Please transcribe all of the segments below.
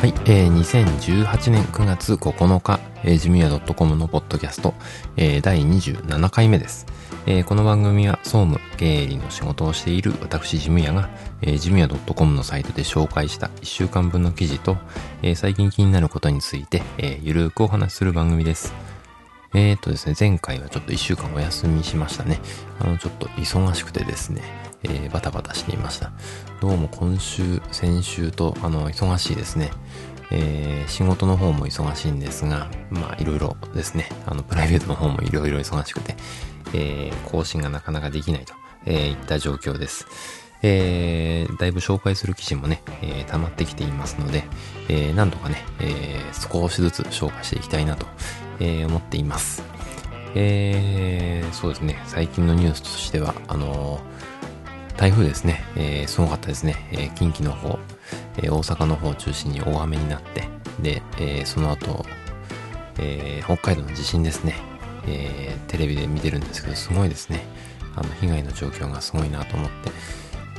はい、えー、2018年9月9日、えー、ジムヤ .com のポッドキャスト、えー、第27回目です。えー、この番組は総務、経理の仕事をしている私ジムヤが、えー、ジムヤ .com のサイトで紹介した1週間分の記事と、えー、最近気になることについて、えー、ゆるーくお話しする番組です。えー、とですね、前回はちょっと1週間お休みしましたね。あの、ちょっと忙しくてですね、えー、バタバタしていました。どうも今週、先週と、あの、忙しいですね。えー、仕事の方も忙しいんですが、まあ、いろいろですね、あの、プライベートの方もいろいろ忙しくて、えー、更新がなかなかできないと、えー、いった状況です。えー、だいぶ紹介する記事もね、えー、溜まってきていますので、えー、なんとかね、えー、少しずつ紹介していきたいなと、え、思っています。えー、そうですね、最近のニュースとしては、あのー、台風ですね、えー、すごかったですね、えー、近畿の方、えー、大阪の方を中心に大雨になって、で、えー、その後、えー、北海道の地震ですね、えー、テレビで見てるんですけど、すごいですね。あの、被害の状況がすごいなと思って、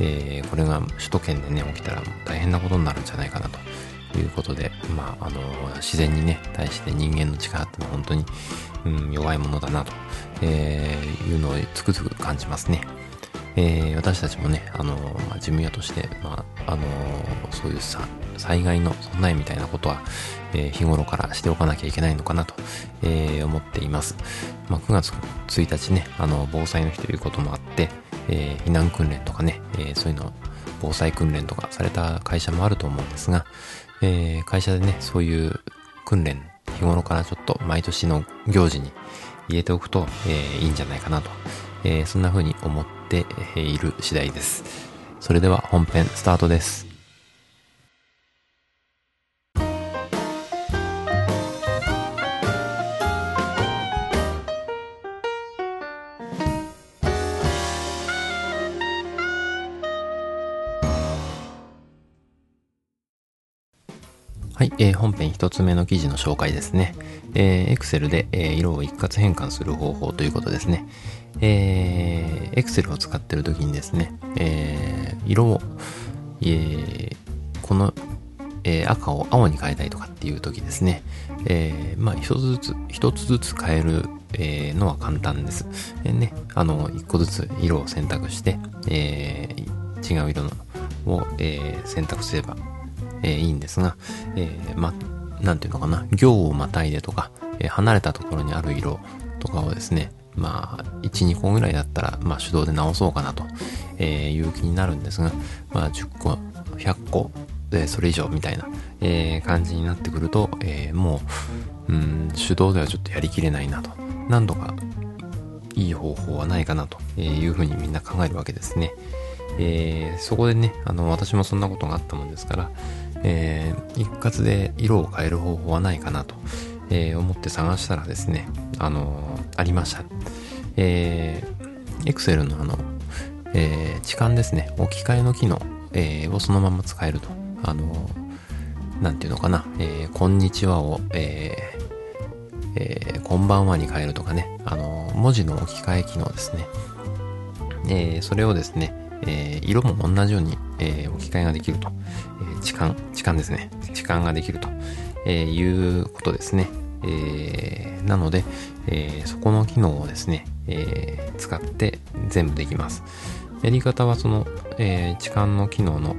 えー、これが首都圏でね、起きたら大変なことになるんじゃないかなと。ということで、まあ、あの、自然にね、対して人間の力ってのは本当に、うん、弱いものだなと、いうのをつくづく感じますね。えー、私たちもね、あのまあ、事務屋として、まあ、あのそういうさ、災害の備えみたいなことは、えー、日頃からしておかなきゃいけないのかなと、えー、思っています。まあ、9月1日ね、あの、防災の日ということもあって、えー、避難訓練とかね、え、そういうの、防災訓練とかされた会社もあると思うんですが、えー、会社でね、そういう訓練、日頃からちょっと毎年の行事に入れておくと、えー、いいんじゃないかなと、えー、そんな風に思っている次第です。それでは本編スタートです。はい、えー、本編一つ目の記事の紹介ですね。えー、Excel で、えー、色を一括変換する方法ということですね。えー、Excel を使ってる時にですね、えー、色を、えー、この、えー、赤を青に変えたいとかっていう時ですね、えー、まあ一つずつ、一つずつ変える、えー、のは簡単です。えー、ね、あの、一個ずつ色を選択して、えー、違う色のを、えー、選択すればえ、いいんですが、えー、ま、なんていうのかな、行をまたいでとか、え、離れたところにある色とかをですね、まあ、1、2個ぐらいだったら、まあ、手動で直そうかなと、えー、いう気になるんですが、まあ、10個、100個、で、それ以上みたいな、えー、感じになってくると、えー、もう、うん、手動ではちょっとやりきれないなと。何度か、いい方法はないかなというふうにみんな考えるわけですね。えー、そこでね、あの、私もそんなことがあったもんですから、えー、一括で色を変える方法はないかなと、えー、思って探したらですね、あのー、ありました。えー、Excel のあの、えー、置換ですね、置き換えの機能、えー、をそのまま使えると。あのー、なんていうのかな、えー、こんにちはを、えー、えー、こんばんはに変えるとかね、あの、文字の置き換え機能ですね。えー、それをですね、えー、色も同じように、えー、置き換えができると、えー、置換、置換ですね。置換ができると、えー、いうことですね。えー、なので、えー、そこの機能をですね、えー、使って全部できます。やり方はその、えー、置換の機能の、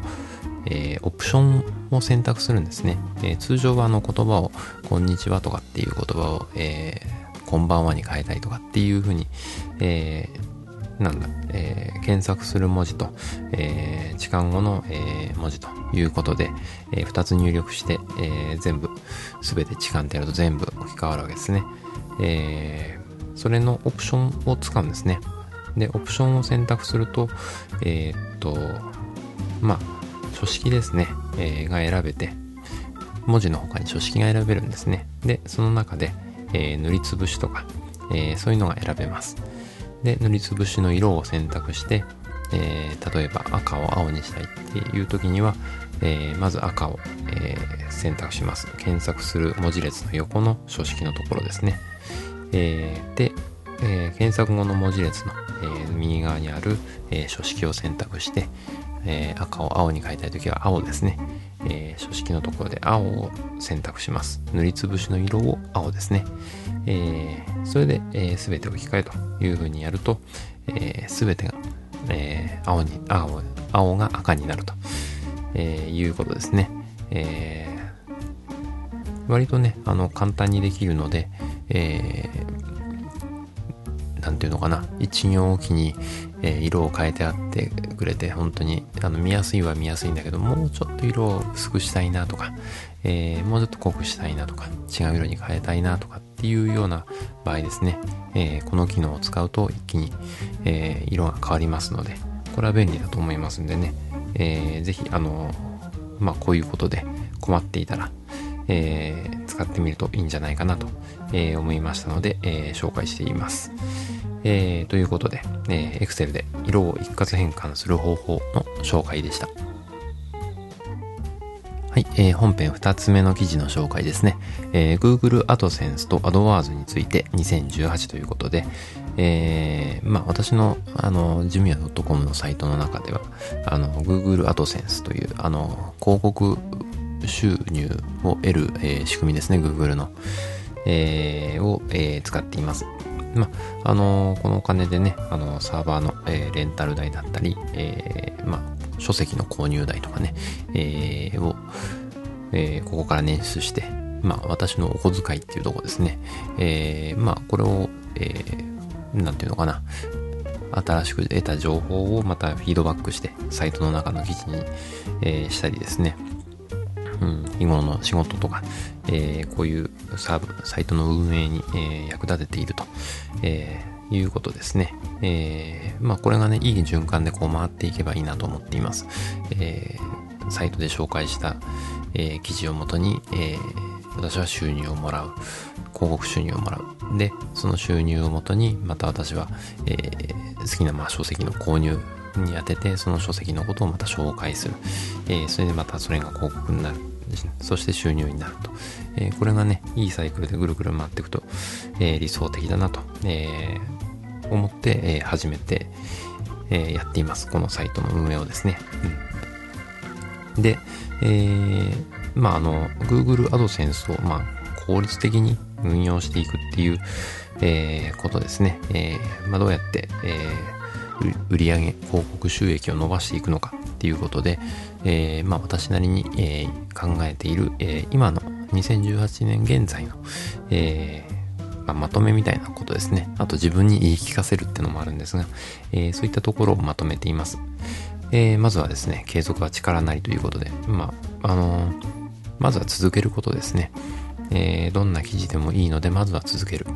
えー、オプションを選択するんですね。えー、通常はあの言葉を、こんにちはとかっていう言葉を、えー、こんばんはに変えたいとかっていうふうに、えー、なんだ、えー、検索する文字と、えー、時間後の、えー、文字ということで、えー、2つ入力して、えー、全部、すべて時間ってやると全部置き換わるわけですね。えー、それのオプションを使うんですね。で、オプションを選択すると、えー、っと、まあ、書式ですね、えー、が選べて、文字の他に書式が選べるんですね。で、その中で、えー、塗りつぶしとか、えー、そういうのが選べます。で、塗りつぶしの色を選択して、えー、例えば赤を青にしたいっていう時には、えー、まず赤を、えー、選択します。検索する文字列の横の書式のところですね。え、で、えー、検索後の文字列の、えー、右側にある、え書式を選択して、え赤を青に変えたいときは青ですね、え書式のところで青を選択します。塗りつぶしの色を青ですね、えそれで、え、全て置き換えというふうにやると、え、全てが、え青に青青が赤になると、えいうことですね、え割とねあの簡単にできるので、え何ていうのかな。一行おきに、え、色を変えてあってくれて本当にあの見やすいは見やすいんだけどもうちょっと色を薄くしたいなとか、えー、もうちょっと濃くしたいなとか違う色に変えたいなとかっていうような場合ですね、えー、この機能を使うと一気に、え色が変わりますのでこれは便利だと思いますんでね、えー、ぜひあのまあこういうことで困っていたらえー、使ってみるといいんじゃないかなと、えー、思いましたので、えー、紹介しています。えー、ということで、えー、Excel で色を一括変換する方法の紹介でした。はい、えー、本編2つ目の記事の紹介ですね。えー、Google AdSense と AdWords について2018ということで、えー、まあ私のあの、ジュミア .com のサイトの中では、あの、Google AdSense という、あの、広告収入を得る、えー、仕組みですね、Google の、えー、を、えー、使っています。まあ、あのこのお金でね、あのサーバーの、えレンタル代だったり、えまあ、書籍の購入代とかね、えを、えここから捻出して、まあ、私のお小遣いっていうとこですね。えまあ、これを、えなんていうのかな。新しく得た情報をまたフィードバックして、サイトの中の記事に、えしたりですね。うん、日頃の仕事とか、えー、こういうサーブ、サイトの運営に、えー、役立てていると、えー、いうことですね。えまあこれがね、いい循環でこう回っていけばいいなと思っています。えサイトで紹介した、え記事をもとに、え私は収入をもらう。広告収入をもらう。で、その収入をもとに、また私は、え好きなまあ書籍の購入に当てて、その書籍のことをまた紹介する。えそれでまたそれが広告になる。ですね。そして収入になると。えー、これがね、いいサイクルでぐるぐる回っていくと、えー、理想的だなと、えー、思って、え始めて、えやっています。このサイトの運営をですね。うん、で、えまあ、あの、Google AdSense を、まあ、効率的に運用していくっていう、えことですね。えまあ、どうやって、え売上広告収益を伸ばしていくのかっていうことで、えー、まあ私なりに、えー、考えている、えー、今の2018年現在の、えまあ、まとめみたいなことですね。あと自分に言い聞かせるってのもあるんですが、えそういったところをまとめています。えまずはですね、継続は力なりということで、まあ、あのまずは続けることですね。えどんな記事でもいいので、まずは続ける。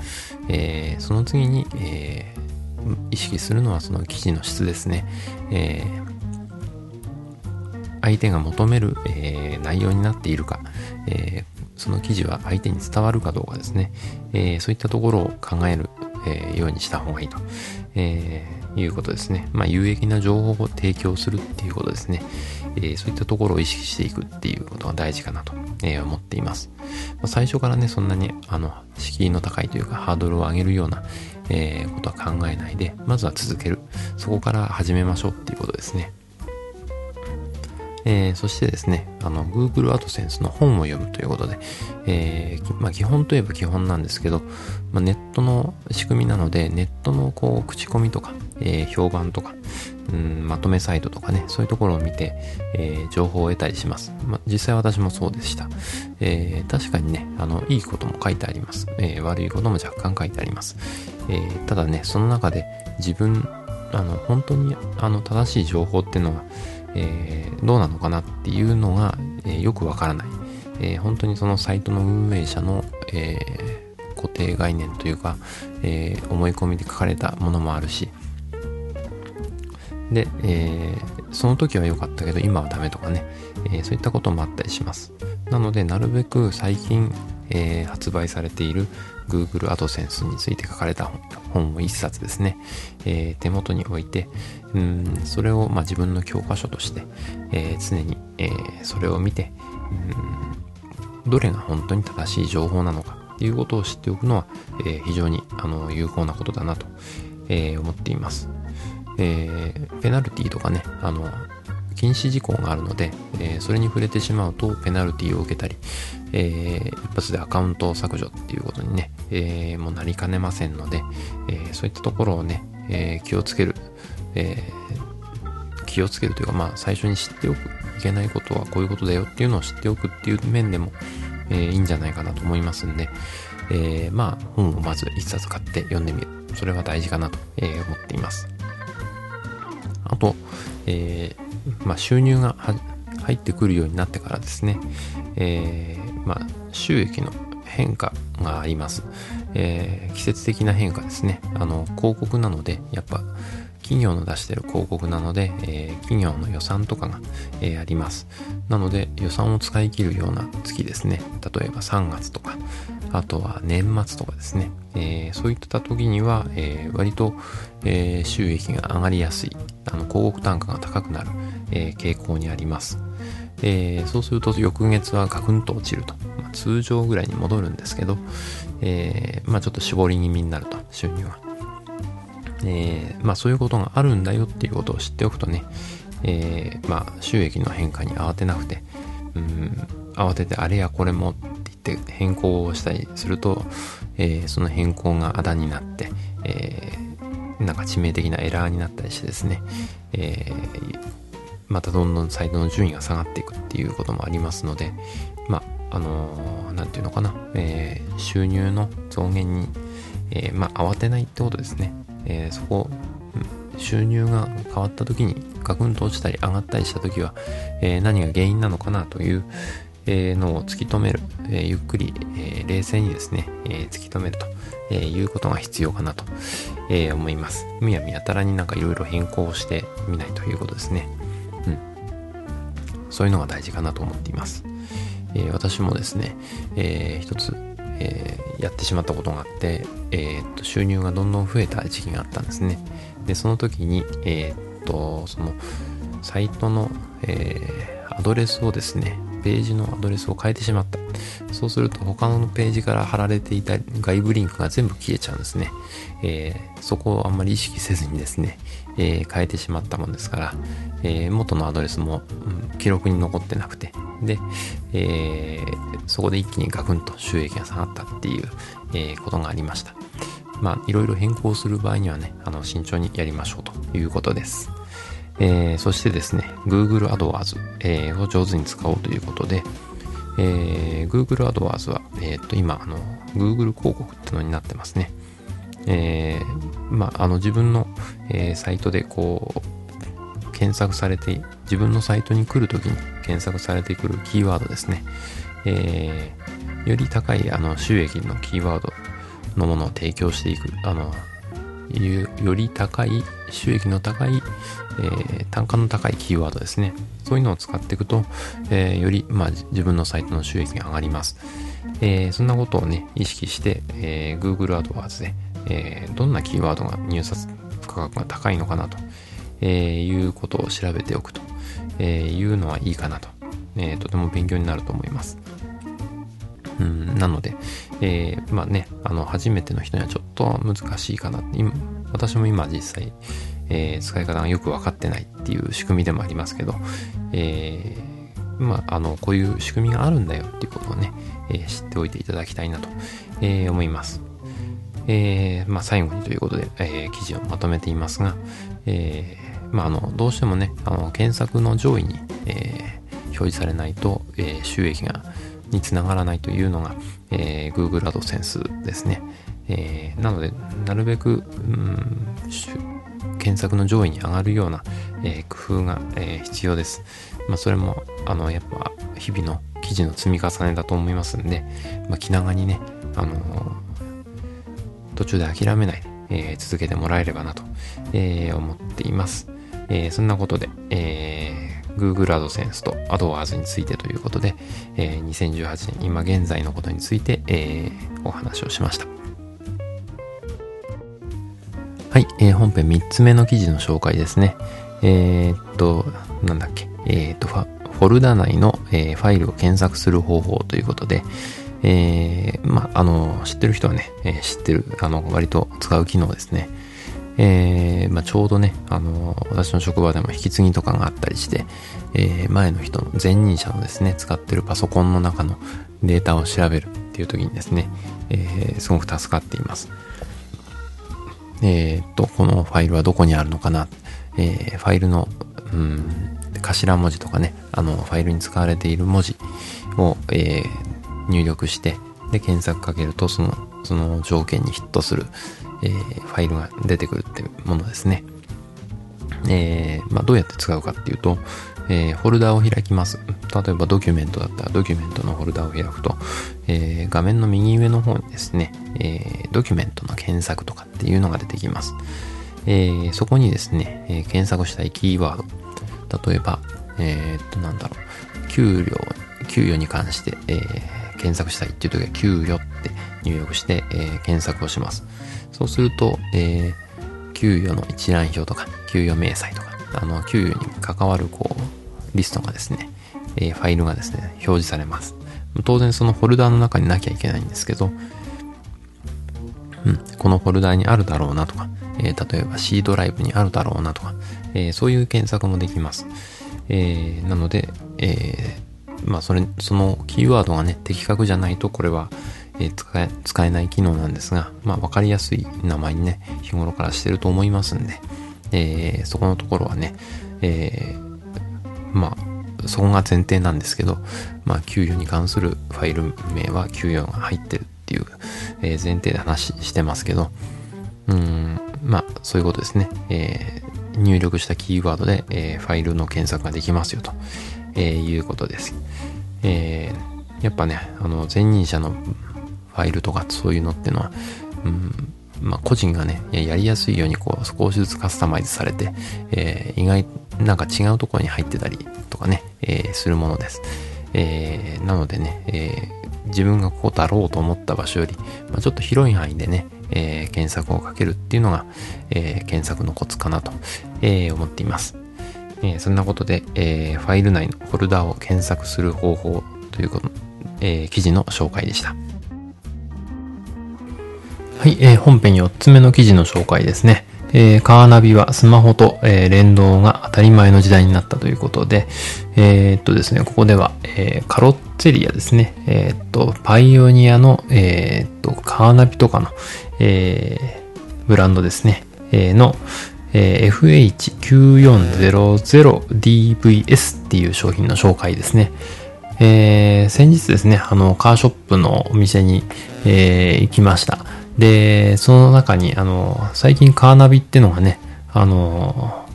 えその次に、え意識するのはその記事の質ですね。えー、相手が求める、えー、内容になっているか、えー、その記事は相手に伝わるかどうかですね、えそういったところを考える、えようにした方がいいと、えいうことですね。まあ、有益な情報を提供するっていうことですね。えそういったところを意識していくっていうことが大事かなと、え思っています。まあ、最初からね、そんなに、あの、敷居の高いというか、ハードルを上げるような、えことは考えないで、まずは続ける。そこから始めましょうっていうことですね。えー、そしてですね、あの、Google AdSense の本を読むということで、えー、まあ、基本といえば基本なんですけど、まあ、ネットの仕組みなので、ネットのこう、口コミとか、えー、評判とか、うん、まとめサイトとかね、そういうところを見て、えー、情報を得たりします。まあ、実際私もそうでした。えー、確かにね、あの、いいことも書いてあります。えー、悪いことも若干書いてあります。えー、ただね、その中で自分、あの、本当に、あの、正しい情報っていうのは、えー、どうなのかなっていうのが、えー、よくわからない、えー、本当にそのサイトの運営者の、え固定概念というか、え思い込みで書かれたものもあるしで、えその時は良かったけど今はダメとかね、えそういったこともあったりします。なのでなるべく最近、え発売されている Google AdSense について書かれた本を一冊ですね、え、手元に置いて、うん、それをま自分の教科書として、え、常に、え、それを見て、うん、どれが本当に正しい情報なのか、っていうことを知っておくのは、え、非常にあの有効なことだなと、え、思っています。えー、ペナルティとかね、あの、禁止事項があるので、えー、それに触れてしまうとペナルティを受けたり、えー、一発でアカウント削除っていうことにね、えー、もうなりかねませんので、え、そういったところをね、え、気をつける、え、気をつけるというか、まあ、最初に知っておく、いけないことはこういうことだよっていうのを知っておくっていう面でも、え、いいんじゃないかなと思いますんで、え、まあ、本をまず一冊買って読んでみる。それは大事かなと、え、思っています。あと、えー、まあ、収入が入ってくるようになってからですね、えー、まあ、収益の変化があります。えー、季節的な変化ですね。あの、広告なので、やっぱ、企業の出してる広告なので、えー、企業の予算とかが、えー、あります。なので予算を使い切るような月ですね。例えば3月とか、あとは年末とかですね。え、そういった時には、え割と、え収益が上がりやすい、あの広告単価が高くなる、え傾向にあります。えそうすると翌月はガクンと落ちると。まあ、通常ぐらいに戻るんですけど、えまあ、ちょっと絞り気味になると、収入は。えー、まあそういうことがあるんだよっていうことを知っておくとね、え、まあ収益の変化に慌てなくて、うん、慌ててあれやこれもって言って変更をしたりすると、え、その変更があだになって、えー、なんか致命的なエラーになったりしてですね、えー、またどんどんサイトの順位が下がっていくっていうこともありますので、まあ、あのー、ていうのかな、えー、収入の増減に、えー、まあ、慌てないってことですね。えー、そこ、収入が変わった時にガクンと落ちたり上がったりした時は、えー、何が原因なのかなという、えー、のを突き止める、えゆっくり、え冷静にですね、え突き止めると、えいうことが必要かなと、え思います。むやみやたらになんかいろいろ変更してみないということですね。うん。そういうのが大事かなと思っています。え私もですね、えー、一つえー、やってしまったことがあって、えー、っと収入がどんどん増えた時期があったんですね。で、その時に、えー、っと、そのサイトの、えアドレスをですね、ページのアドレスを変えてしまった。そうすると他のページから貼られていた外部リンクが全部消えちゃうんですね。えー、そこをあんまり意識せずにですね、えー、変えてしまったもんですから、えー、元のアドレスも、うん、記録に残ってなくて、で、え、そこで一気にガクンと収益が下がったっていう、え、ことがありました。まあ、いろいろ変更する場合にはね、あの、慎重にやりましょうということです。えー、そしてですね、Google AdWords、えー、を上手に使おうということで、えー、Google AdWords は、えっ、と、今、あの、Google 広告ってのになってますね。えー、まあ、あの、自分の、えー、サイトでこう、検索されて、自分のサイトに来るときに検索されてくるキーワードですね。えー、より高いあの収益のキーワードのものを提供していく。あの、より高い、収益の高い、えー、単価の高いキーワードですね。そういうのを使っていくと、えー、より、まあ、自分のサイトの収益が上がります。えー、そんなことをね、意識して、えー、Google AdWords で、えー、どんなキーワードが入札価格が高いのかなとえー、いうことを調べておくと、えー、いうのはいいかなと、えー、とても勉強になると思います。うん、なので、えー、まあね、あの、初めての人にはちょっと難しいかな。今私も今実際、えー、使い方がよく分かってないっていう仕組みでもありますけど、えー、まあ、あの、こういう仕組みがあるんだよっていうことをね、えー、知っておいていただきたいなと、え、思います。えー、まあ、最後にということで、え、記事をまとめていますが、えまあ、あの、どうしてもね、あの、検索の上位に、え、表示されないと、え、収益が、につながらないというのが、えー、Google AdSense ですね。えー、なので、なるべく、うん、検索の上位に上がるような、えー、工夫が、えー、必要です。まあ、それも、あの、やっぱ、日々の記事の積み重ねだと思いますんで、まあ、気長にね、あの途中で諦めないで、え続けてもらえればなと、え思っています。え、そんなことで、え、Google AdSense と AdWords についてということで、え、2018年今現在のことについて、え、お話をしました。はい、えー、本編3つ目の記事の紹介ですね。えー、っと、なんだっけ、えー、っとフ、ォルダ内の、えー、ファイルを検索する方法ということで、えー、まあ、あの、知ってる人はね、えー、知ってる、あの、割と使う機能ですね。えー、まあ、ちょうどね、あの、私の職場でも引き継ぎとかがあったりして、えー、前の人の前任者のですね、使ってるパソコンの中のデータを調べるっていう時にですね、えー、すごく助かっています。えー、っと、このファイルはどこにあるのかな、えー、ファイルの、うん、頭文字とかね、あの、ファイルに使われている文字を、えー、入力して、で、検索かけると、その、その条件にヒットする、えー、ファイルが出てくるってものですね。えー、まあ、どうやって使うかっていうと、えー、フォルダを開きます。例えばドキュメントだったらドキュメントのフォルダを開くと、えー、画面の右上の方にですね、えー、ドキュメントの検索とかっていうのが出てきます。え、そこにですね、え検索したいキーワード、例えば、えっと、なんだろう、給料、給与に関して、え検索したいっていう時は給与って入力して、え検索をします。そうすると、え給与の一覧表とか、給与明細とか、あの、給与に関わる、こう、リストがですね、えファイルがですね、表示されます。当然そのフォルダーの中になきゃいけないんですけど、うん、このフォルダーにあるだろうなとか、えー、例えば C ドライブにあるだろうなとか、えー、そういう検索もできます。えー、なので、えまあそれ、そのキーワードがね、的確じゃないとこれは、え使え、使えない機能なんですが、まあわかりやすい名前にね、日頃からしてると思いますんで、えそこのところはね、えまあそこが前提なんですけど、まあ、給与に関するファイル名は給与が入ってるっていう、えー、前提で話してますけど、うん、まあ、そういうことですね。えー、入力したキーワードで、えー、ファイルの検索ができますよと、え、いうことです。え、やっぱね、あの、前任者のファイルとかそういうのってのは、うん、まあ、個人がね、やりやすいようにこう少しずつカスタマイズされて、えー、意外、なんか違うところに入ってたりとかね、えー、するものです。えー、なのでね、え、自分がこうだろうと思った場所より、まあ、ちょっと広い範囲でね、え、検索をかけるっていうのが、え、検索のコツかなと、え、思っています。え、そんなことで、え、ファイル内のフォルダを検索する方法ということ、え、記事の紹介でした。はい、えー、本編4つ目の記事の紹介ですね。えー、カーナビはスマホと、えー、連動が当たり前の時代になったということで、えー、っとですね、ここでは、えー、カロッツェリアですね、え、っと、パイオニアの、え、っと、カーナビとかの、えー、ブランドですね、えー、の、えー、FH9400DVS っていう商品の紹介ですね。えー、先日ですね、あの、カーショップのお店に、えー、行きました。で、その中に、あの、最近カーナビってのがね、あの、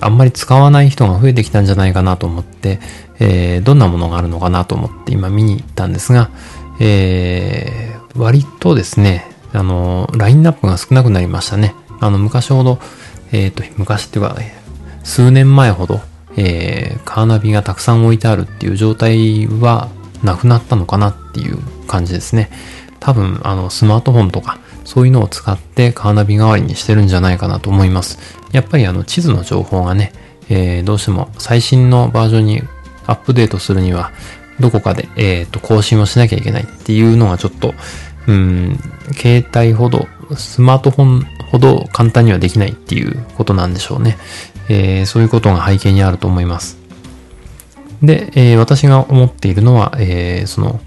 あんまり使わない人が増えてきたんじゃないかなと思って、えー、どんなものがあるのかなと思って今見に行ったんですが、えー、割とですね、あの、ラインナップが少なくなりましたね。あの、昔ほど、えっ、ー、と、昔っていうか、数年前ほど、えー、カーナビがたくさん置いてあるっていう状態はなくなったのかなっていう感じですね。多分、あの、スマートフォンとか、そういうのを使ってカーナビ代わりにしてるんじゃないかなと思います。やっぱりあの、地図の情報がね、えー、どうしても最新のバージョンにアップデートするには、どこかで、えっ、ー、と、更新をしなきゃいけないっていうのがちょっと、うん、携帯ほど、スマートフォンほど簡単にはできないっていうことなんでしょうね。えー、そういうことが背景にあると思います。で、えー、私が思っているのは、えー、その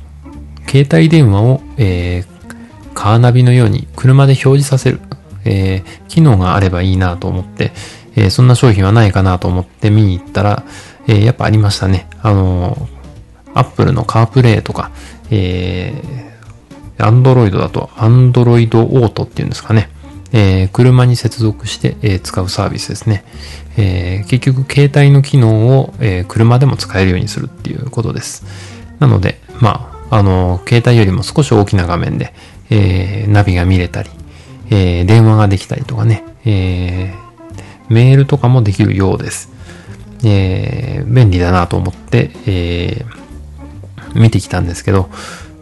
携帯電話を、えー、カーナビのように車で表示させる、えー、機能があればいいなと思って、えー、そんな商品はないかなと思って見に行ったら、えー、やっぱありましたね。あのアップルのカープレイとか、えー、アンドロイドだとアンドロイドオートっていうんですかね。えー、車に接続して、えー、使うサービスですね。えー、結局、携帯の機能を、えー、車でも使えるようにするっていうことです。なので、まあ、あの、携帯よりも少し大きな画面で、えー、ナビが見れたり、えー、電話ができたりとかね、えー、メールとかもできるようです。えー、便利だなと思って、えー、見てきたんですけど、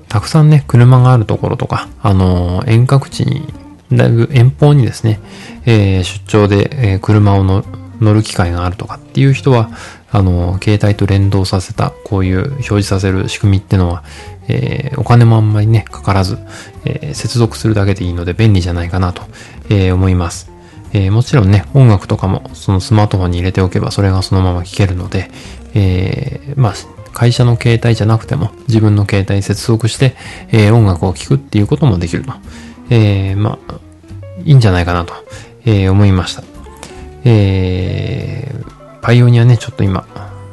たくさんね、車があるところとか、あの遠隔地に、だいぶ遠方にですね、えー、出張で、えー、車を乗る機会があるとかっていう人は、あの、携帯と連動させた、こういう表示させる仕組みってのは、えー、お金もあんまりね、かからず、えー、接続するだけでいいので便利じゃないかなと、えー、思います。えもちろんね、音楽とかもそのスマートフォンに入れておけばそれがそのまま聴けるので、えまあ、会社の携帯じゃなくても自分の携帯に接続して、え音楽を聴くっていうこともできると。えまあ、いいんじゃないかなと、え思いました。えパイオニアね、ちょっと今、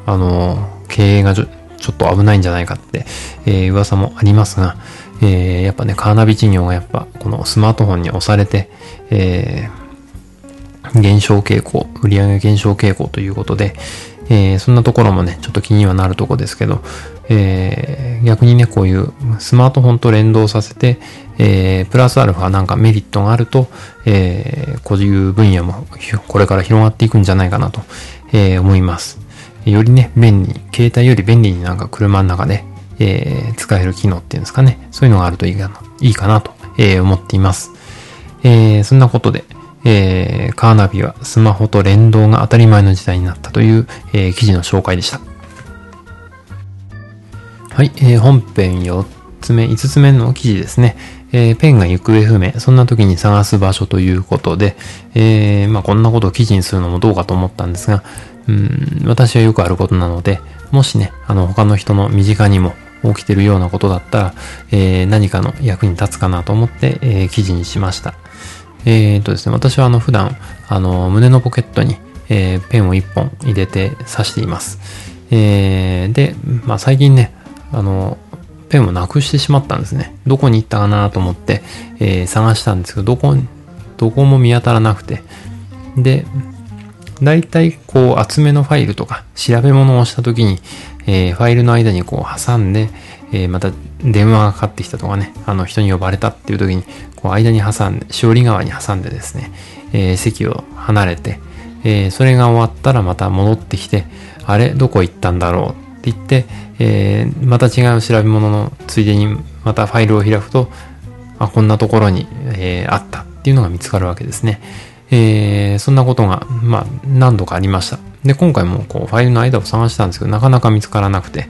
あの経営がちょちょっと危ないんじゃないかって、えー、噂もありますが、えー、やっぱね、カーナビ事業がやっぱこのスマートフォンに押されて、えー、減少傾向、売上減少傾向ということで、えー、そんなところもね、ちょっと気にはなるとこですけど、えー、逆にね、こういうスマートフォンと連動させて、えー、プラスアルファなんかメリットがあると、えー、こういう分野もこれから広がっていくんじゃないかなと、えー、思います。よりね、便利、携帯より便利になんか車の中で、えー、使える機能っていうんですかね。そういうのがあるといいかな、いいかなと、えー、思っています。えー、そんなことで、えー、カーナビはスマホと連動が当たり前の時代になったという、えー、記事の紹介でした。はい、えー、本編4つ目、5つ目の記事ですね。えー、ペンが行方不明、そんな時に探す場所ということで、えー、まあこんなことを記事にするのもどうかと思ったんですが、うん、私はよくあることなので、もしね、あの、他の人の身近にも起きてるようなことだったら、えー、何かの役に立つかなと思って、えー、記事にしました。えー、とですね、私はあの、普段、あの、胸のポケットに、えー、ペンを1本入れて刺しています。えー、で、まあ、最近ね、あの、ペンをなくしてしまったんですね。どこに行ったかなと思って、えー、探したんですけど、どこ、どこも見当たらなくて。で、大体こう厚めのファイルとか調べ物をした時に、えー、ファイルの間にこう挟んで、えー、また電話がかかってきたとかね、あの人に呼ばれたっていう時に、こう間に挟んで、しおり側に挟んでですね、えー、席を離れて、えそれが終わったらまた戻ってきて、あれ？どこ行ったんだろう？って言って、えまた違う調べ物のついでにまたファイルを開くと、あ、こんなところに、えあったっていうのが見つかるわけですね。えー、そんなことが、まあ、何度かありました。で、今回もこう、ファイルの間を探したんですけど、なかなか見つからなくて、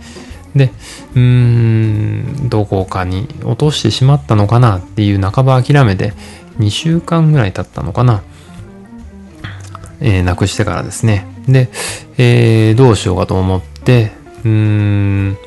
で、うーん、どこかに落としてしまったのかなっていう半ば諦めて、2週間ぐらい経ったのかな。えー、なくしてからですね。で、えー、どうしようかと思って、うーん、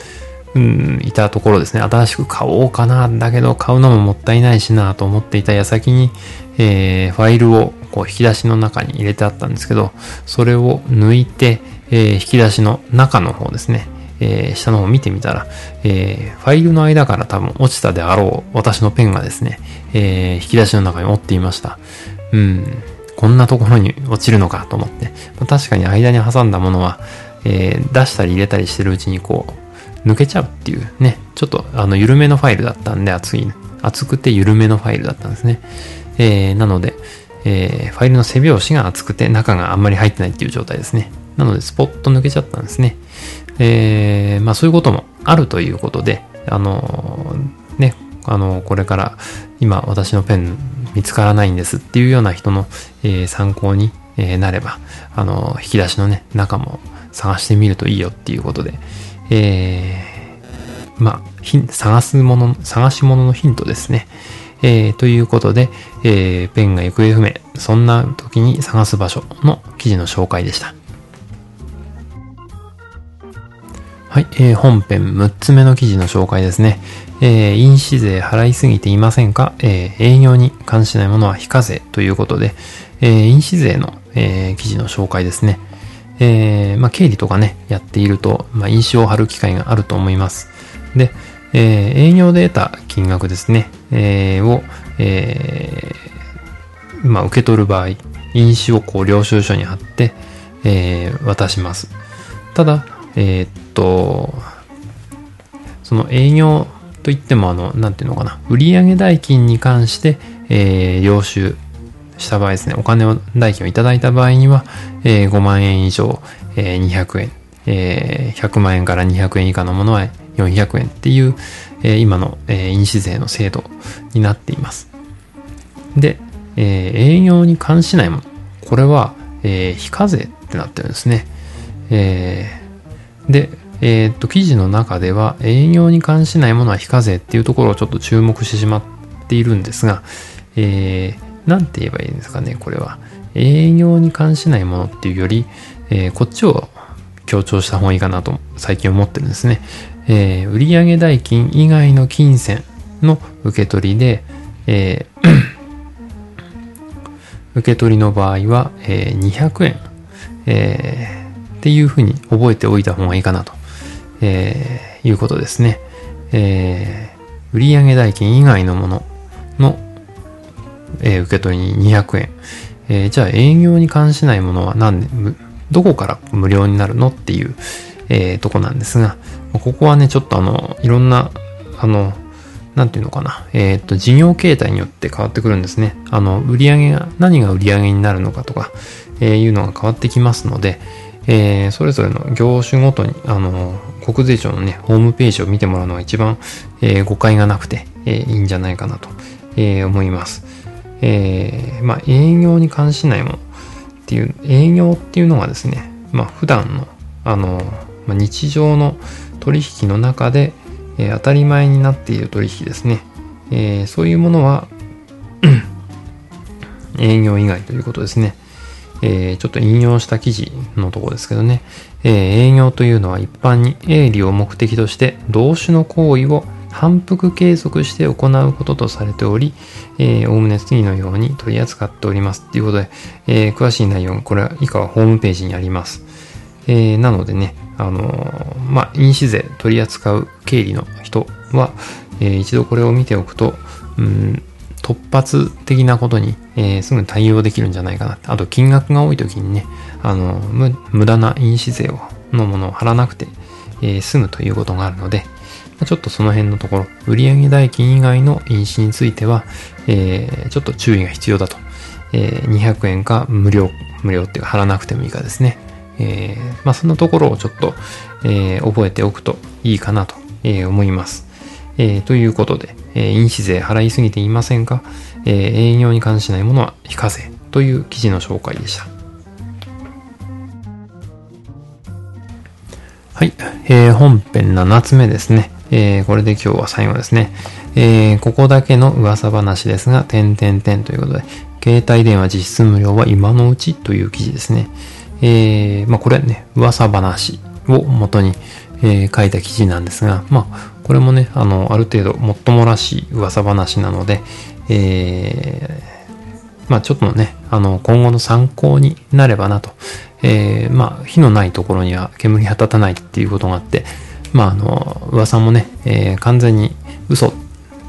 いたところですね。新しく買おうかな。だけど買うのももったいないしなと思っていた矢先に、えー、ファイルをこう引き出しの中に入れてあったんですけど、それを抜いて、えー、引き出しの中の方ですね、えー、下の方見てみたら、えー、ファイルの間から多分落ちたであろう私のペンがですね、えー、引き出しの中に折っていました。うん、こんなところに落ちるのかと思って、まあ、確かに間に挟んだものは、えー、出したり入れたりしてるうちにこう、抜けちゃうっていうね、ちょっとあの緩めのファイルだったんで厚い、厚くて緩めのファイルだったんですね。えー、なので、えー、ファイルの背拍子が厚くて中があんまり入ってないっていう状態ですね。なので、スポッと抜けちゃったんですね。えー、まあそういうこともあるということで、あのー、ね、あのー、これから今私のペン見つからないんですっていうような人の、えー、参考に、えー、なれば、あのー、引き出しのね、中も探してみるといいよっていうことで、えー、まあ、探すもの、探し物のヒントですね。えー、ということで、えー、ペンが行方不明、そんな時に探す場所の記事の紹介でした。はい、えー、本編6つ目の記事の紹介ですね。えー、印紙税払いすぎていませんか、えー、営業に関しないものは非課税ということで、えー、印紙税の、えー、記事の紹介ですね。えー、まあ、経理とかね、やっていると、まあ、印紙を貼る機会があると思います。で、えー、営業で得た金額ですね、えー、を、えー、まあ、受け取る場合、印紙をこう領収書に貼って、えー、渡します。ただ、えー、っと、その営業といっても、あの、なんていうのかな、売上代金に関して、えー、領収した場合ですね、お金を、代金をいただいた場合には、えー、5万円以上、えー、200円、えー、100万円から200円以下のものは400円っていう、えー、今の、えー、印紙税の制度になっています。で、えー、営業に関しないもの。これは、えー、非課税ってなってるんですね。えー、で、えー、っと、記事の中では、営業に関しないものは非課税っていうところをちょっと注目してしまっているんですが、えー、なんて言えばいいんですかね、これは。営業に関しないものっていうより、えー、こっちを強調した方がいいかなと最近思ってるんですね。えー、売上代金以外の金銭の受け取りで、えー 受け取りの場合は、えー、200円、えー、っていうふうに覚えておいた方がいいかなと、えー、いうことですね。えー、売上代金以外のものの、えー、受け取りに200円。えー、じゃあ営業に関しないものは何で、どこから無料になるのっていう、えー、とこなんですが、ここはね、ちょっとあの、いろんな、あの、なんていうのかな。えっ、と、事業形態によって変わってくるんですね。あの、売上が、何が売上になるのかとか、えー、いうのが変わってきますので、えー、それぞれの業種ごとに、あの、国税庁のね、ホームページを見てもらうのが一番、えー、誤解がなくて、えー、いいんじゃないかなと、えー、思います。えー、まあ、営業に関しないものっていう、営業っていうのがですね、まあ、普段の、あの、まあ、日常の取引の中で、えー、当たり前になっている取引ですね。えー、そういうものは 営業以外ということですね。えー、ちょっと引用した記事のところですけどね、えー、営業というのは一般に営利を目的として同種の行為を反復継続して行うこととされており、えー、おおむね次のように取り扱っております。ということで、えー、詳しい内容、これは以下はホームページにあります。えー、なのでね、あのー、まあ、印紙税取り扱う経理の人は、えー、一度これを見ておくと、うん、突発的なことに、えー、すぐ対応できるんじゃないかな。あと、金額が多い時にね、あの、無駄な印紙税を、のものを払わなくて、えー、済むということがあるので、ちょっとその辺のところ、売上代金以外の印紙については、えー、ちょっと注意が必要だと。えー、200円か無料、無料っていうか払わなくてもいいかですね。えー、まあそんなところをちょっと、えー、覚えておくといいかなと、えー、思います。えー、ということで、えー、印紙税払いすぎていませんか、えー、営業に関しないものは非課税という記事の紹介でした。はい、えー、本編7つ目ですね。えー、これで今日は最後ですね。えー、ここだけの噂話ですが、点々点ということで、携帯電話実質無料は今のうちという記事ですね。えー、まあこれね、噂話を元に、えー、書いた記事なんですが、まあこれもね、あの、ある程度もっともらしい噂話なので、えー、まあちょっとね、あの、今後の参考になればなと。えー、まあ火のないところには煙が立たないっていうことがあって、まああの、噂もね、えー、完全に嘘、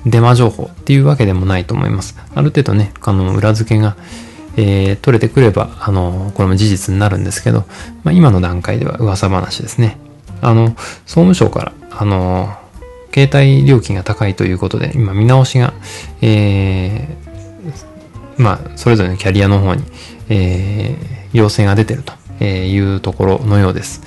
デマ情報っていうわけでもないと思います。ある程度ね、あの、裏付けが、えー、取れてくれば、あの、これも事実になるんですけど、まあ、今の段階では噂話ですね。あの、総務省から、あの、携帯料金が高いということで、今見直しが、えー、まあ、それぞれのキャリアの方に、えー、要請が出てるというところのようです。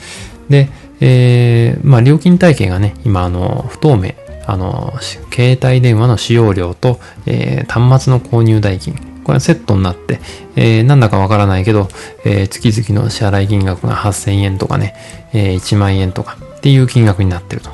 で、えー、まあ、料金体系がね、今、あの、不透明、あの、携帯電話の使用料と、えー、端末の購入代金、これはセットになって、えー、なんだかわからないけど、えー、月々の支払い金額が8000円とかね、えー、1万円とかっていう金額になってると、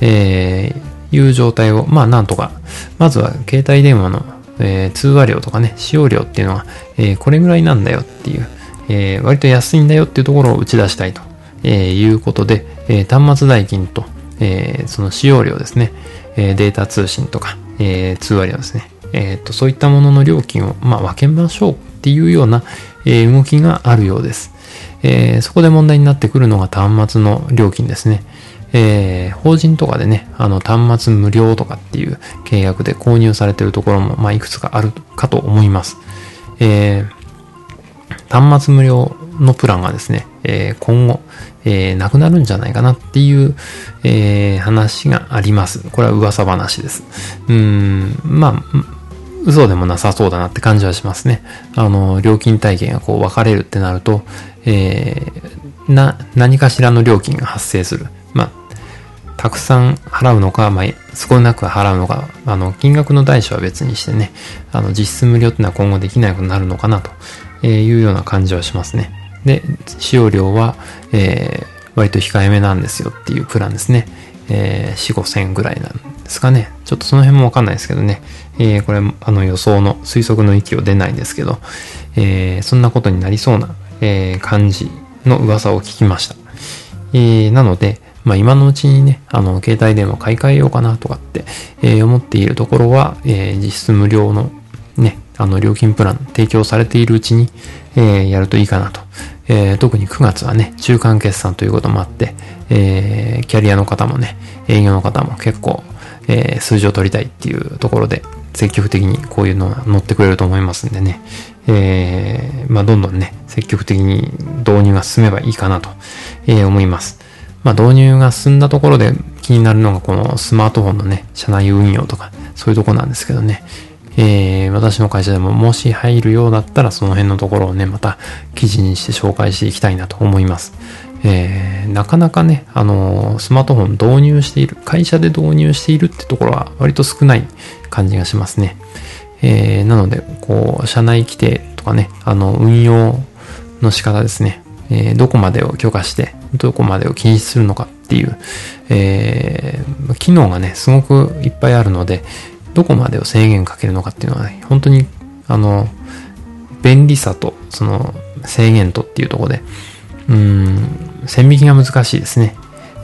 えー、いう状態を、まあなんとか、まずは携帯電話の、えー、通話料とかね、使用料っていうのは、えー、これぐらいなんだよっていう、えー、割と安いんだよっていうところを打ち出したいと、えー、いうことで、えー、端末代金と、えー、その使用料ですね、えー、データ通信とか、えー、通話料ですね、えっ、ー、と、そういったものの料金を、まあ、分けましょうっていうような、えー、動きがあるようです。えー、そこで問題になってくるのが端末の料金ですね。えー、法人とかでね、あの、端末無料とかっていう契約で購入されてるところも、まあ、いくつかあるかと思います。えー、端末無料のプランがですね、えー、今後、えー、なくなるんじゃないかなっていう、えー、話があります。これは噂話です。うん、まあ、嘘でもなさそうだなって感じはしますね。あの、料金体系がこう分かれるってなると、えー、な、何かしらの料金が発生する。まあ、たくさん払うのか、まあ、少なく払うのか、あの、金額の代償は別にしてね、あの、実質無料っていうのは今後できなくなるのかなというような感じはしますね。で、使用量は、えー、割と控えめなんですよっていうプランですね。えー、4、5千ぐらいなんですかね。ちょっとその辺もわかんないですけどね。えー、これ、あの予想の推測の域を出ないんですけど、えー、そんなことになりそうな、えー、感じの噂を聞きました。えー、なので、まあ今のうちにね、あの、携帯電話買い替えようかなとかって、え、思っているところは、えー、実質無料のね、あの、料金プラン提供されているうちに、えー、やるといいかなと。えー、特に9月はね、中間決算ということもあって、えー、キャリアの方もね、営業の方も結構、えー、数字を取りたいっていうところで、積極的にこういうのが乗ってくれると思いますんでね、えー、まあ、どんどんね、積極的に導入が進めばいいかなと、えー、思います。まあ、導入が進んだところで気になるのがこのスマートフォンのね、社内運用とか、そういうとこなんですけどね、えー、私の会社でももし入るようだったらその辺のところをね、また記事にして紹介していきたいなと思います。えー、なかなかね、あのー、スマートフォン導入している、会社で導入しているってところは割と少ない感じがしますね。えー、なので、こう、社内規定とかね、あの、運用の仕方ですね。えー、どこまでを許可して、どこまでを禁止するのかっていう、えー、機能がね、すごくいっぱいあるので、どこまでを制限かけるのかっていうのは、ね、本当に、あの、便利さと、その、制限とっていうとこで、うん、線引きが難しいですね。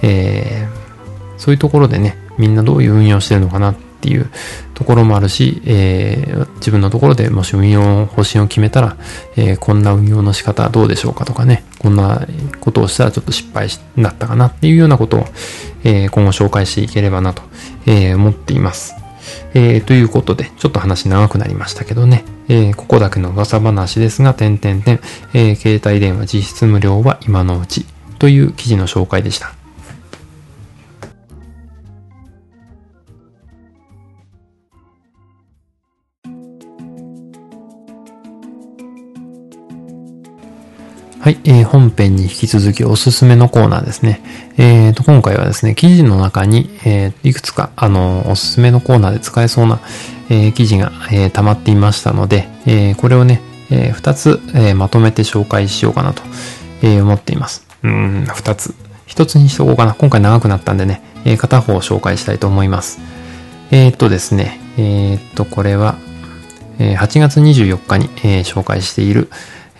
えー、そういうところでね、みんなどういう運用してるのかなっていうところもあるし、えー、自分のところでもし運用方針を決めたら、えー、こんな運用の仕方どうでしょうかとかね、こんなことをしたらちょっと失敗になったかなっていうようなことを、えー、今後紹介していければなと、え思っています。えということで、ちょっと話長くなりましたけどね、えここだけの噂話ですが、点々点、え携帯電話実質無料は今のうちという記事の紹介でした。はい、えー、本編に引き続きおすすめのコーナーですね。えーと、今回はですね、記事の中に、えー、いくつか、あの、おすすめのコーナーで使えそうな、えー、記事が、えー、溜まっていましたので、えー、これをね、えー、二つ、えー、まとめて紹介しようかなと、えー、思っています。うん、二つ。一つにしとこうかな。今回長くなったんでね、えー、片方を紹介したいと思います。えー、っとですね、えー、っと、これは、えー、8月24日に、えー、紹介している、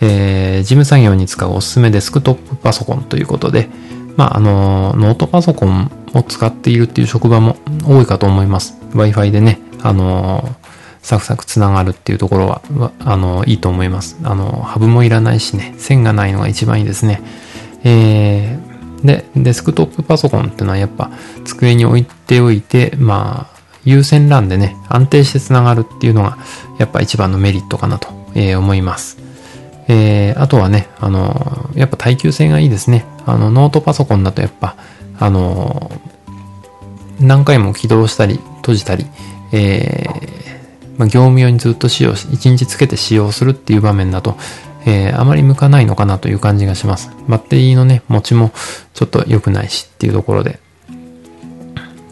えー、事務作業に使うおすすめデスクトップパソコンということで、まあ、あの、ノートパソコンを使っているっていう職場も多いかと思います。Wi-Fi でね、あの、サクサクつながるっていうところは、あの、いいと思います。あの、ハブもいらないしね、線がないのが一番いいですね。えー、で、デスクトップパソコンっていうのはやっぱ机に置いておいて、まあ、有線 LAN でね、安定してつながるっていうのが、やっぱ一番のメリットかなと、えー、思います。えー、あとはね、あの、やっぱ耐久性がいいですね。あの、ノートパソコンだとやっぱ、あの、何回も起動したり、閉じたり、えー、まあ、業務用にずっと使用し、1日つけて使用するっていう場面だと、えー、あまり向かないのかなという感じがします。バッテリーのね、持ちもちょっと良くないしっていうところで、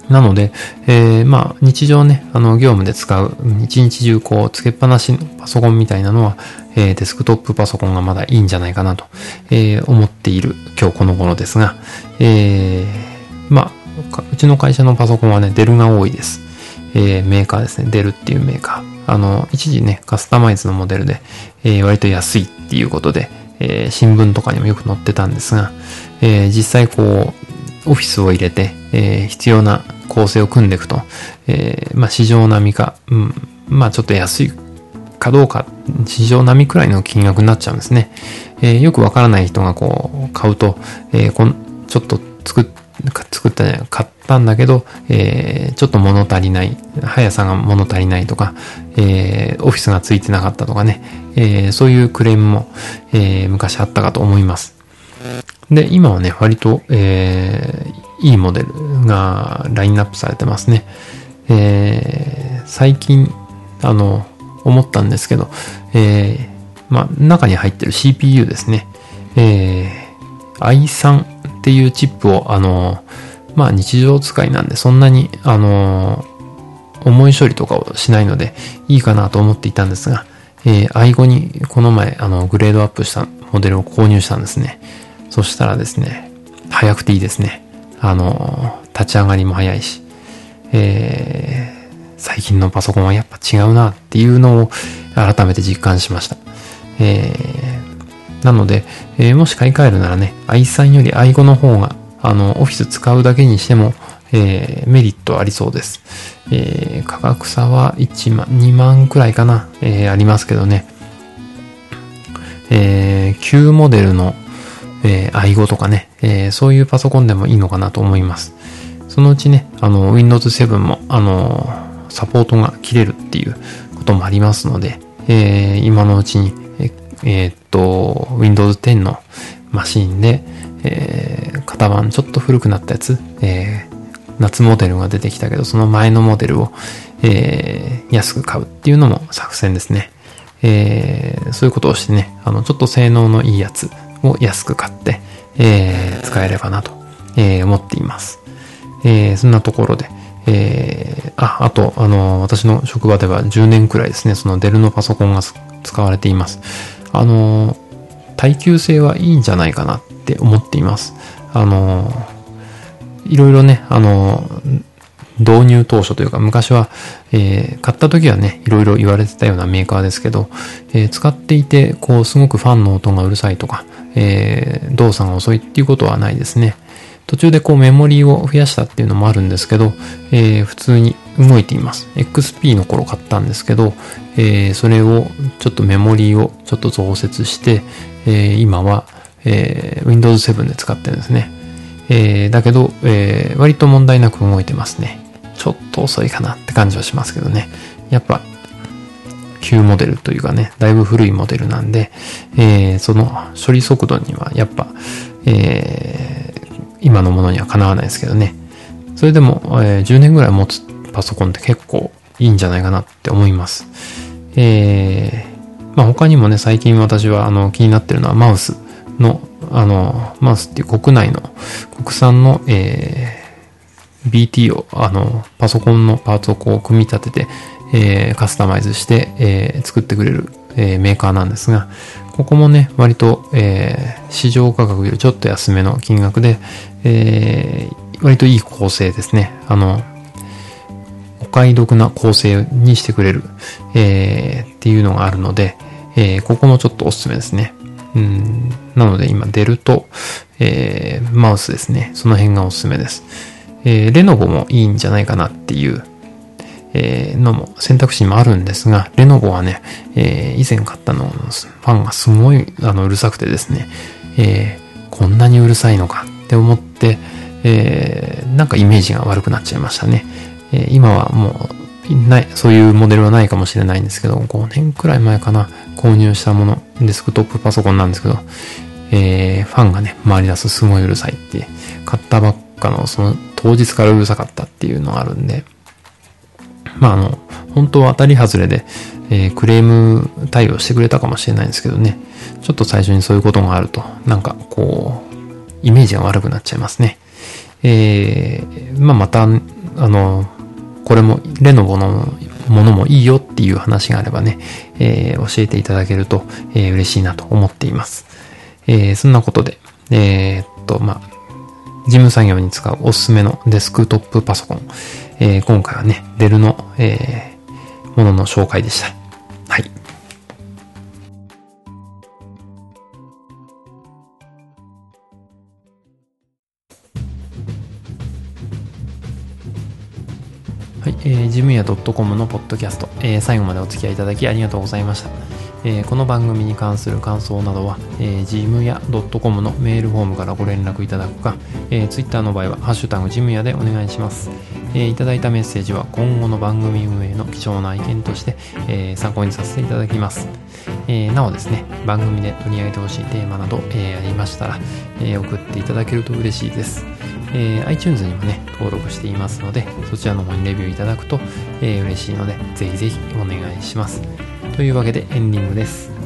なので、えー、まあ、日常ね、あの、業務で使う、一日中こう、つけっぱなしのパソコンみたいなのは、えー、デスクトップパソコンがまだいいんじゃないかなと、えー、思っている今日この頃ですが、えー、まあ、うちの会社のパソコンはね、デルが多いです。えー、メーカーですね。デルっていうメーカー。あの、一時ね、カスタマイズのモデルで、えー、割と安いっていうことで、えー、新聞とかにもよく載ってたんですが、えー、実際こう、オフィスを入れて、えー、必要な構成を組んでいくと、えー、まあ市場並みか、うん、まあちょっと安いかどうか、市場並みくらいの金額になっちゃうんですね。えー、よくわからない人がこう、買うと、えー、こんちょっと作っ作ったじゃない、買ったんだけど、えー、ちょっと物足りない、速さが物足りないとか、えー、オフィスがついてなかったとかね、えー、そういうクレームも、えー、昔あったかと思います。で、今はね、割と、えー、いいモデルがラインナップされてますね。えー、最近、あの、思ったんですけど、えー、まあ、中に入ってる CPU ですね。えー、i3 っていうチップを、あの、まあ、日常使いなんで、そんなに、あの、重い処理とかをしないので、いいかなと思っていたんですが、えー、i5 にこの前、あの、グレードアップしたモデルを購入したんですね。そしたらですね、早くていいですね。あの、立ち上がりも早いし、えー、最近のパソコンはやっぱ違うなっていうのを改めて実感しました。えー、なので、えー、もし買い替えるならね、i3 より i5 の方が、あの、オフィス使うだけにしても、えー、メリットありそうです。えー、価格差は1万、2万くらいかな、えー、ありますけどね。えー、旧モデルの、えー、i5 とかね、えー、そういうパソコンでもいいのかなと思います。そのうちね、あの、Windows 7も、あの、サポートが切れるっていうこともありますので、えー、今のうちに、えー、っと、Windows 10のマシンで、えー、型番ちょっと古くなったやつ、えー、夏モデルが出てきたけど、その前のモデルを、えー、安く買うっていうのも作戦ですね。えー、そういうことをしてね、あの、ちょっと性能のいいやつを安く買って、えー、使えればなと、えー、思っています。えー、そんなところで、えー、あ、あと、あの、私の職場では10年くらいですね、そのデルのパソコンが使われています。あの、耐久性はいいんじゃないかなって思っています。あの、いろいろね、あの、導入当初というか、昔は、えー、買った時はね、いろいろ言われてたようなメーカーですけど、えー、使っていて、こう、すごくファンの音がうるさいとか、えー、動作が遅いっていうことはないですね。途中でこうメモリーを増やしたっていうのもあるんですけど、えー、普通に動いています。XP の頃買ったんですけど、えー、それをちょっとメモリーをちょっと増設して、えー、今は、えー、Windows 7で使ってるんですね。えー、だけど、えー、割と問題なく動いてますね。ちょっと遅いかなって感じはしますけどね。やっぱ、旧モデルというかね、だいぶ古いモデルなんで、えー、その処理速度にはやっぱ、えー、今のものにはかなわないですけどね。それでも、えー、10年ぐらい持つパソコンって結構いいんじゃないかなって思います。えー、まあ他にもね、最近私はあの気になってるのはマウスのあの、マウスっていう国内の国産の、えー、BT を、あの、パソコンのパーツをこう組み立てて、えー、カスタマイズして、えー、作ってくれる、えー、メーカーなんですが、ここもね、割と、えー、市場価格よりちょっと安めの金額で、えー、割といい構成ですね。あの、お買い得な構成にしてくれる、えー、っていうのがあるので、えー、ここもちょっとおすすめですね。うん、なので今、デルと、えー、マウスですね。その辺がおすすめです。えー、レノボもいいんじゃないかなっていう、えー、のも選択肢にもあるんですが、レノボはね、えー、以前買ったの、ファンがすごいあのうるさくてですね、えー、こんなにうるさいのかって思って、えー、なんかイメージが悪くなっちゃいましたね。えー、今はもう、ない、そういうモデルはないかもしれないんですけど、5年くらい前かな、購入したもの、デスクトップパソコンなんですけど、えー、ファンがね、回り出すすごいうるさいって、買ったばっかのその当日からうるさかったっていうのがあるんで、まああの、本当は当たり外れで、えー、クレーム対応してくれたかもしれないんですけどね、ちょっと最初にそういうことがあると、なんかこう、イメージが悪くなっちゃいますね。えー、まあまた、あの、これもレノボのものもいいよっていう話があればね、えー、教えていただけると、えー、嬉しいなと思っています。えー、そんなことで、えー、っと、まあ、事務作業に使うおすすめのデスクトップパソコン。えー、今回はね、デルの、えー、ものの紹介でした。はい。はい、えー、ジムヤ .com のポッドキャスト、えー、最後までお付き合いいただきありがとうございました。えー、この番組に関する感想などは、えー、ジムヤ .com のメールフォームからご連絡いただくか、えー、Twitter の場合は、ハッシュタグジムヤでお願いします。えー、いただいたメッセージは今後の番組運営の貴重な意見として、えー、参考にさせていただきます。えー、なおですね、番組で取り上げてほしいテーマなど、え、ありましたら、え、送っていただけると嬉しいです。え、iTunes にもね、登録していますので、そちらの方にレビューいただくと、え、嬉しいので、ぜひぜひお願いします。というわけでエンディングです。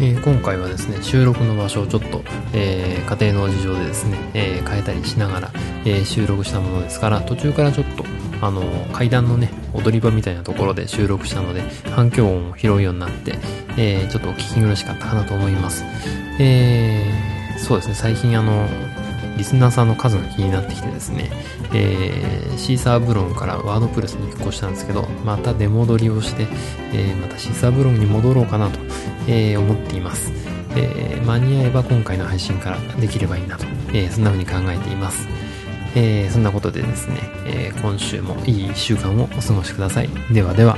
えー、今回はですね、収録の場所をちょっと、えー、家庭の事情でですね、えー、変えたりしながら、え収録したものですから、途中からちょっと、あの、階段のね、踊り場みたいなところで収録したので、反響音を拾うようになって、え、ちょっとお聞き苦しかったかなと思います。え、そうですね、最近あの、リスナーさんの数が気になってきてですね、えー、シーサーブログからワードプレスに引っ越したんですけど、また出戻りをして、えー、またシーサーブログに戻ろうかなと、えー、思っています。え、間に合えば今回の配信からできればいいなと、え、そんな風に考えています。え、そんなことでですね、え、今週もいい1週間をお過ごしください。ではでは。